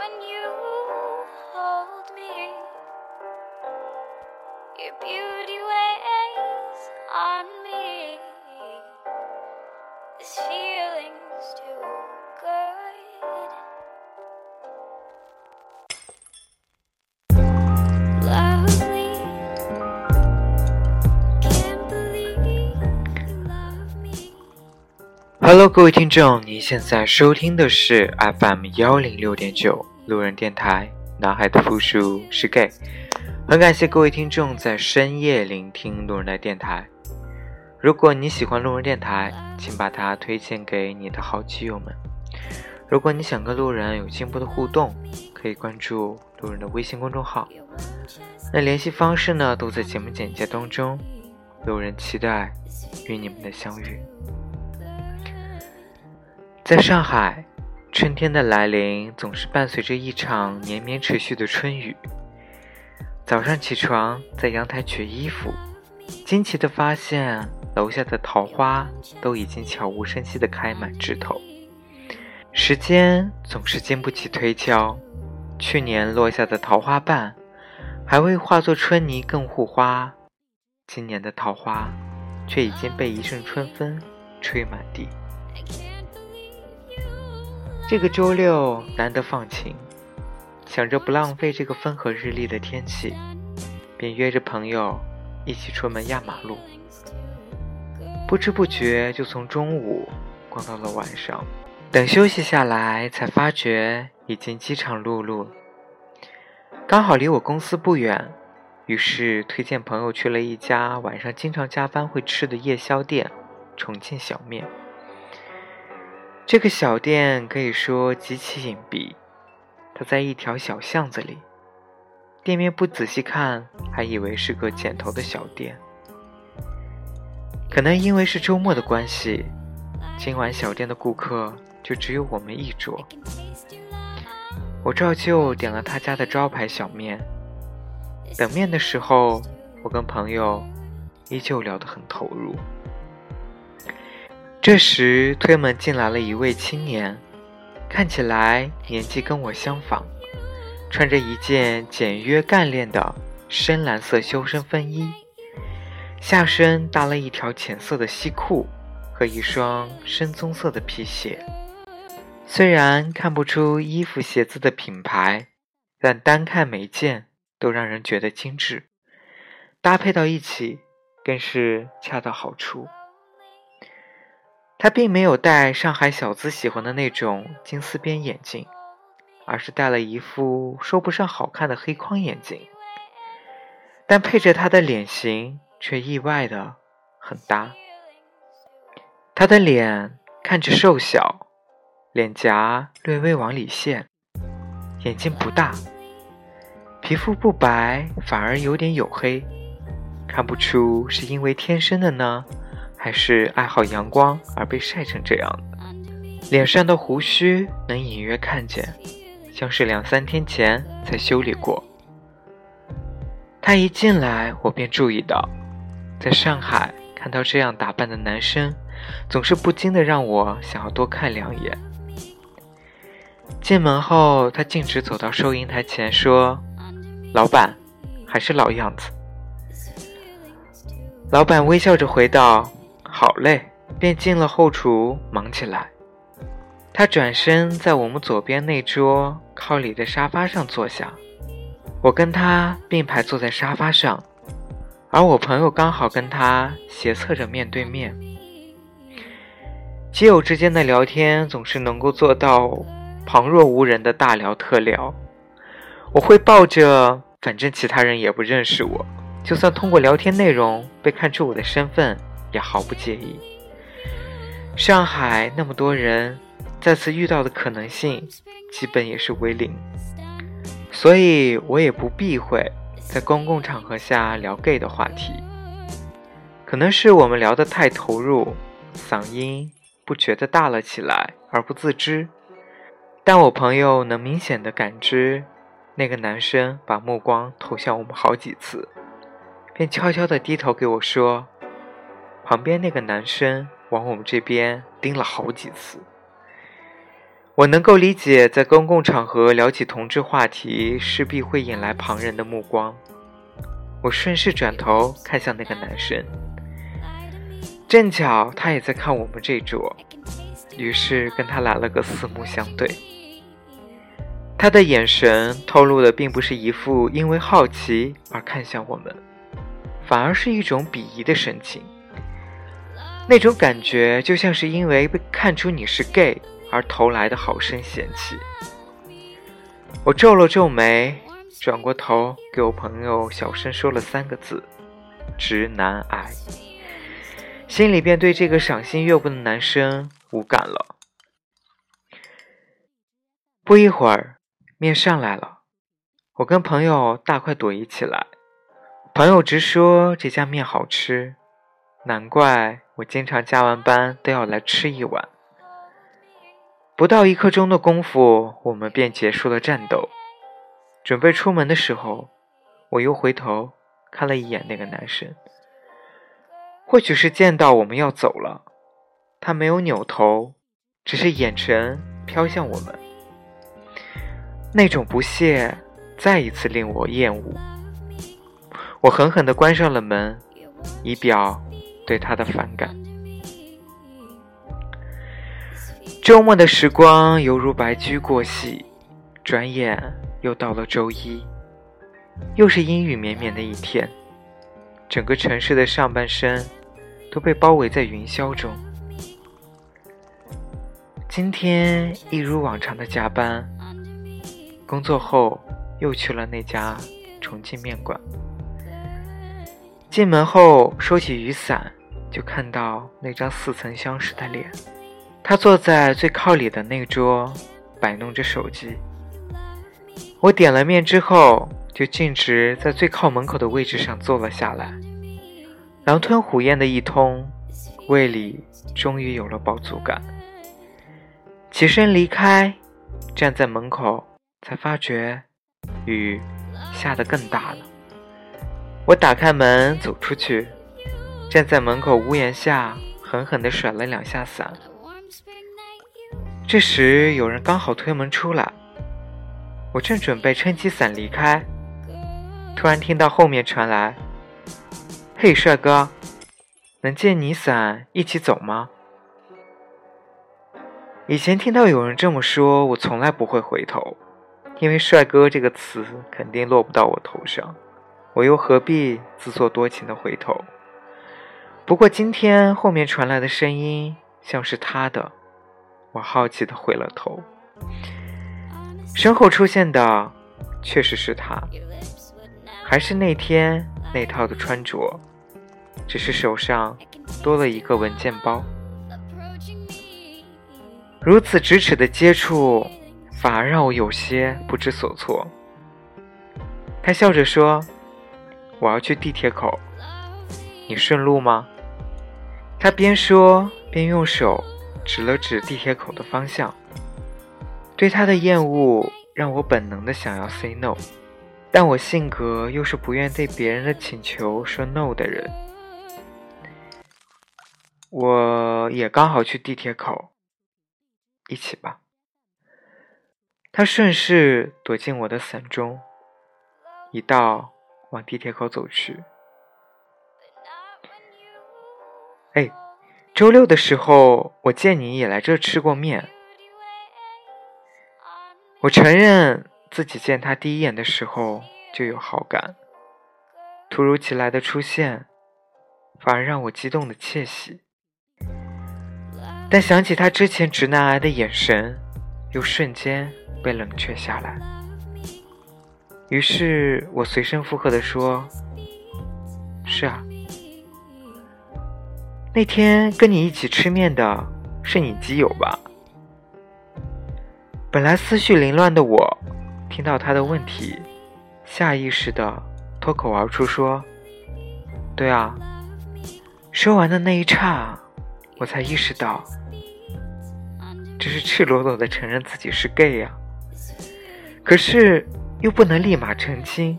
when you hold me. Your beauty weighs on me. This feeling's too good. Lovely. Can't believe you love me. Hello，各位听众，您现在收听的是 FM 幺零六点九 路人电台。男孩的复数是 gay，很感谢各位听众在深夜聆听路人的电台。如果你喜欢路人电台，请把它推荐给你的好基友们。如果你想跟路人有进一步的互动，可以关注路人的微信公众号。那联系方式呢，都在节目简介当中。路人期待与你们的相遇。在上海，春天的来临总是伴随着一场绵绵持续的春雨。早上起床，在阳台取衣服，惊奇地发现楼下的桃花都已经悄无声息地开满枝头。时间总是经不起推敲，去年落下的桃花瓣，还未化作春泥更护花，今年的桃花，却已经被一阵春风吹满地。这个周六难得放晴，想着不浪费这个风和日丽的天气，便约着朋友一起出门压马路。不知不觉就从中午逛到了晚上，等休息下来，才发觉已经饥肠辘辘。刚好离我公司不远，于是推荐朋友去了一家晚上经常加班会吃的夜宵店——重庆小面。这个小店可以说极其隐蔽，它在一条小巷子里。店面不仔细看，还以为是个剪头的小店。可能因为是周末的关系，今晚小店的顾客就只有我们一桌。我照旧点了他家的招牌小面。等面的时候，我跟朋友依旧聊得很投入。这时，推门进来了一位青年，看起来年纪跟我相仿，穿着一件简约干练的深蓝色修身风衣，下身搭了一条浅色的西裤和一双深棕色的皮鞋。虽然看不出衣服鞋子的品牌，但单看每件都让人觉得精致，搭配到一起更是恰到好处。他并没有戴上海小资喜欢的那种金丝边眼镜，而是戴了一副说不上好看的黑框眼镜，但配着他的脸型却意外的很搭。他的脸看着瘦小，脸颊略微往里陷，眼睛不大，皮肤不白，反而有点黝黑，看不出是因为天生的呢。还是爱好阳光而被晒成这样的，脸上的胡须能隐约看见，像是两三天前才修理过。他一进来，我便注意到，在上海看到这样打扮的男生，总是不禁的让我想要多看两眼。进门后，他径直走到收银台前说：“老板，还是老样子。”老板微笑着回道。好累，便进了后厨忙起来。他转身在我们左边那桌靠里的沙发上坐下，我跟他并排坐在沙发上，而我朋友刚好跟他斜侧着面对面。基友之间的聊天总是能够做到旁若无人的大聊特聊。我会抱着反正其他人也不认识我，就算通过聊天内容被看出我的身份。也毫不介意。上海那么多人，再次遇到的可能性基本也是为零，所以我也不避讳在公共场合下聊 gay 的话题。可能是我们聊得太投入，嗓音不觉得大了起来而不自知，但我朋友能明显的感知，那个男生把目光投向我们好几次，便悄悄地低头给我说。旁边那个男生往我们这边盯了好几次，我能够理解，在公共场合聊起同志话题，势必会引来旁人的目光。我顺势转头看向那个男生，正巧他也在看我们这桌，于是跟他来了个四目相对。他的眼神透露的并不是一副因为好奇而看向我们，反而是一种鄙夷的神情。那种感觉就像是因为被看出你是 gay 而投来的好生嫌弃。我皱了皱眉。转过头，给我朋友小声说了三个字：“直男癌。”心里便对这个赏心悦目的男生无感了。不一会儿，面上来了，我跟朋友大快朵颐起来。朋友直说这家面好吃，难怪我经常加完班都要来吃一碗。不到一刻钟的功夫，我们便结束了战斗。准备出门的时候，我又回头看了一眼那个男生。或许是见到我们要走了，他没有扭头，只是眼神飘向我们。那种不屑再一次令我厌恶。我狠狠地关上了门，以表对他的反感。周末的时光犹如白驹过隙，转眼。又到了周一，又是阴雨绵绵的一天，整个城市的上半身都被包围在云霄中。今天一如往常的加班，工作后又去了那家重庆面馆。进门后收起雨伞，就看到那张似曾相识的脸。他坐在最靠里的那桌，摆弄着手机。我点了面之后，就径直在最靠门口的位置上坐了下来，狼吞虎咽的一通，胃里终于有了饱足感。起身离开，站在门口，才发觉雨下得更大了。我打开门走出去，站在门口屋檐下，狠狠地甩了两下伞。这时有人刚好推门出来。我正准备撑起伞离开，突然听到后面传来：“嘿，帅哥，能借你伞一起走吗？”以前听到有人这么说，我从来不会回头，因为“帅哥”这个词肯定落不到我头上，我又何必自作多情的回头？不过今天后面传来的声音像是他的，我好奇的回了头。身后出现的确实是他，还是那天那套的穿着，只是手上多了一个文件包。如此咫尺的接触，反而让我有些不知所措。他笑着说：“我要去地铁口，你顺路吗？”他边说边用手指了指地铁口的方向。对他的厌恶让我本能的想要 say no，但我性格又是不愿对别人的请求说 no 的人。我也刚好去地铁口，一起吧。他顺势躲进我的伞中，一道往地铁口走去。哎，周六的时候我见你也来这吃过面。我承认自己见他第一眼的时候就有好感，突如其来的出现反而让我激动的窃喜，但想起他之前直男癌的眼神，又瞬间被冷却下来。于是我随声附和的说：“是啊，那天跟你一起吃面的是你基友吧？”本来思绪凌乱的我，听到他的问题，下意识的脱口而出说：“对啊。”说完的那一刹，我才意识到，这是赤裸裸的承认自己是 gay 呀。可是又不能立马澄清，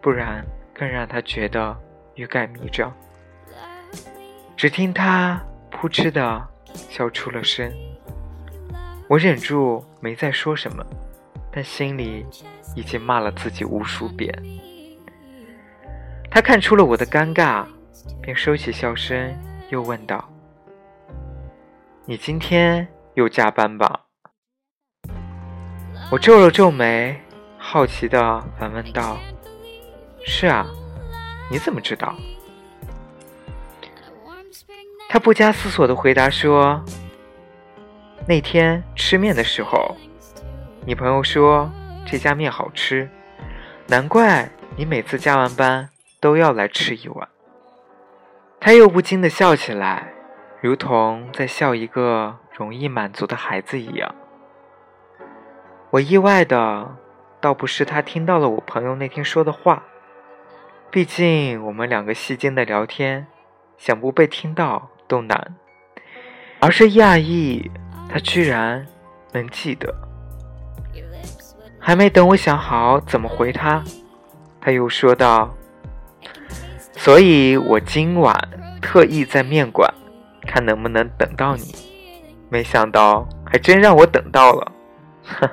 不然更让他觉得欲盖弥彰。只听他扑哧的笑出了声。我忍住没再说什么，但心里已经骂了自己无数遍。他看出了我的尴尬，便收起笑声，又问道：“你今天又加班吧？”我皱了皱眉，好奇的反问道：“是啊，你怎么知道？”他不加思索的回答说：“那天吃面的时候，你朋友说这家面好吃，难怪你每次加完班都要来吃一碗。”他又不禁的笑起来，如同在笑一个容易满足的孩子一样。我意外的倒不是他听到了我朋友那天说的话，毕竟我们两个戏精的聊天，想不被听到。都难，而是讶异，他居然能记得。还没等我想好怎么回他，他又说道：“所以我今晚特意在面馆，看能不能等到你。没想到还真让我等到了。”哼！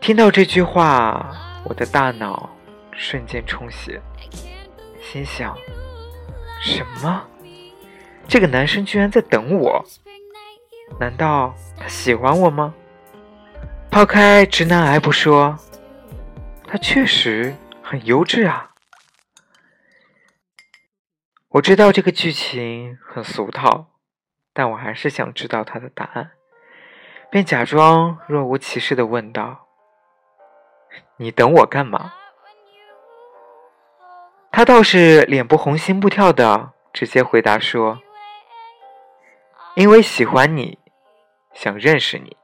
听到这句话，我的大脑瞬间充血，心想。什么？这个男生居然在等我？难道他喜欢我吗？抛开直男癌不说，他确实很优质啊！我知道这个剧情很俗套，但我还是想知道他的答案，便假装若无其事的问道：“你等我干嘛？”他倒是脸不红心不跳的，直接回答说：“因为喜欢你，想认识你。”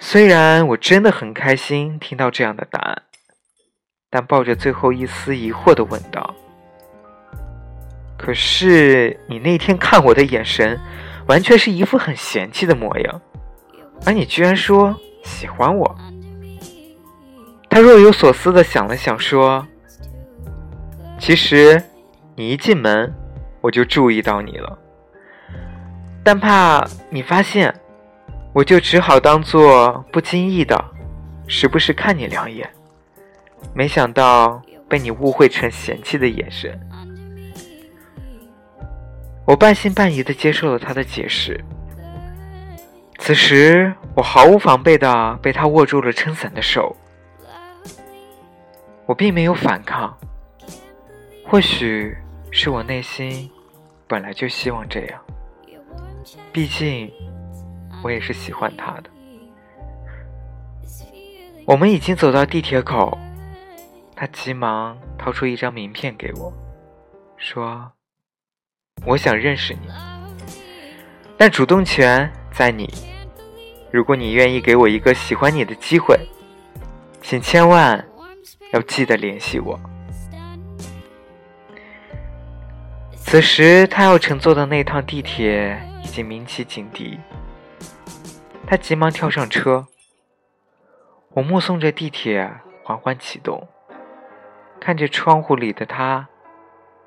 虽然我真的很开心听到这样的答案，但抱着最后一丝疑惑的问道：“可是你那天看我的眼神，完全是一副很嫌弃的模样，而你居然说喜欢我。”他若有所思的想了想，说：“其实，你一进门，我就注意到你了。但怕你发现，我就只好当做不经意的，时不时看你两眼。没想到被你误会成嫌弃的眼神。”我半信半疑的接受了他的解释。此时，我毫无防备的被他握住了撑伞的手。我并没有反抗，或许是我内心本来就希望这样。毕竟我也是喜欢他的。我们已经走到地铁口，他急忙掏出一张名片给我，说：“我想认识你，但主动权在你。如果你愿意给我一个喜欢你的机会，请千万。”要记得联系我。此时，他要乘坐的那趟地铁已经鸣起警笛，他急忙跳上车。我目送着地铁缓缓启动，看着窗户里的他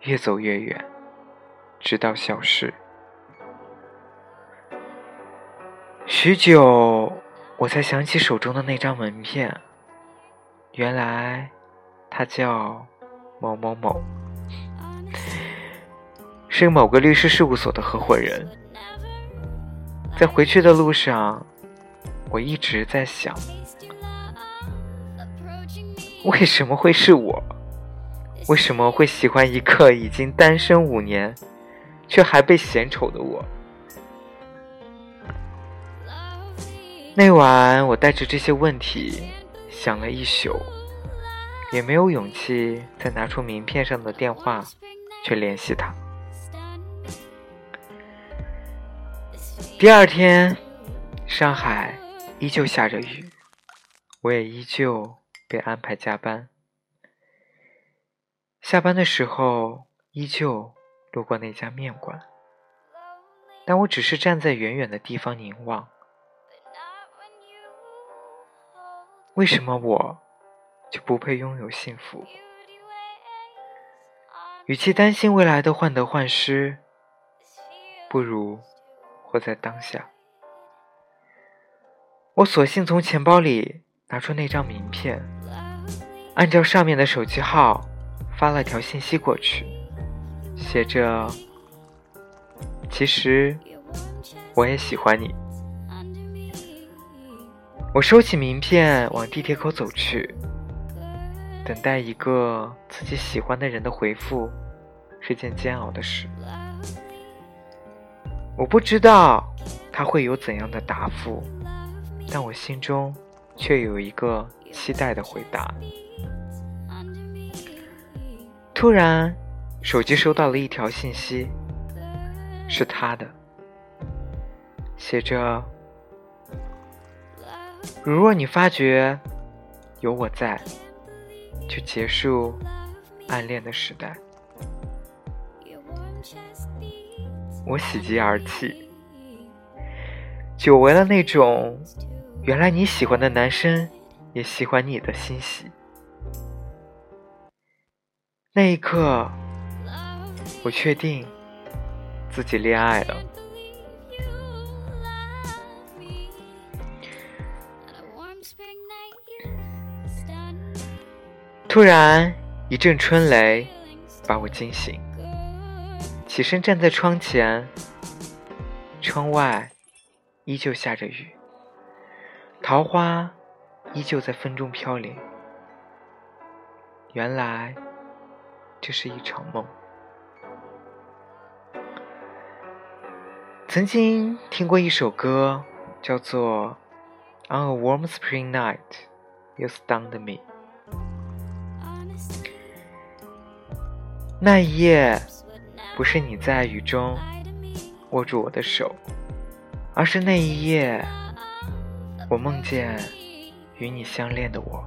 越走越远，直到消失。许久，我才想起手中的那张门片。原来他叫某某某，是某个律师事务所的合伙人。在回去的路上，我一直在想，为什么会是我？为什么会喜欢一个已经单身五年却还被嫌丑的我？那晚，我带着这些问题。想了一宿，也没有勇气再拿出名片上的电话去联系他。第二天，上海依旧下着雨，我也依旧被安排加班。下班的时候，依旧路过那家面馆，但我只是站在远远的地方凝望。为什么我就不配拥有幸福？与其担心未来的患得患失，不如活在当下。我索性从钱包里拿出那张名片，按照上面的手机号发了条信息过去，写着：“其实我也喜欢你。”我收起名片，往地铁口走去。等待一个自己喜欢的人的回复，是件煎熬的事。我不知道他会有怎样的答复，但我心中却有一个期待的回答。突然，手机收到了一条信息，是他的，写着。如若你发觉有我在，就结束暗恋的时代。我喜极而泣，久违了那种原来你喜欢的男生也喜欢你的欣喜。那一刻，我确定自己恋爱了。突然一阵春雷把我惊醒，起身站在窗前，窗外依旧下着雨，桃花依旧在风中飘零。原来这是一场梦。曾经听过一首歌，叫做《On a Warm Spring Night You Stunned Me》。那一夜，不是你在雨中握住我的手，而是那一夜，我梦见与你相恋的我。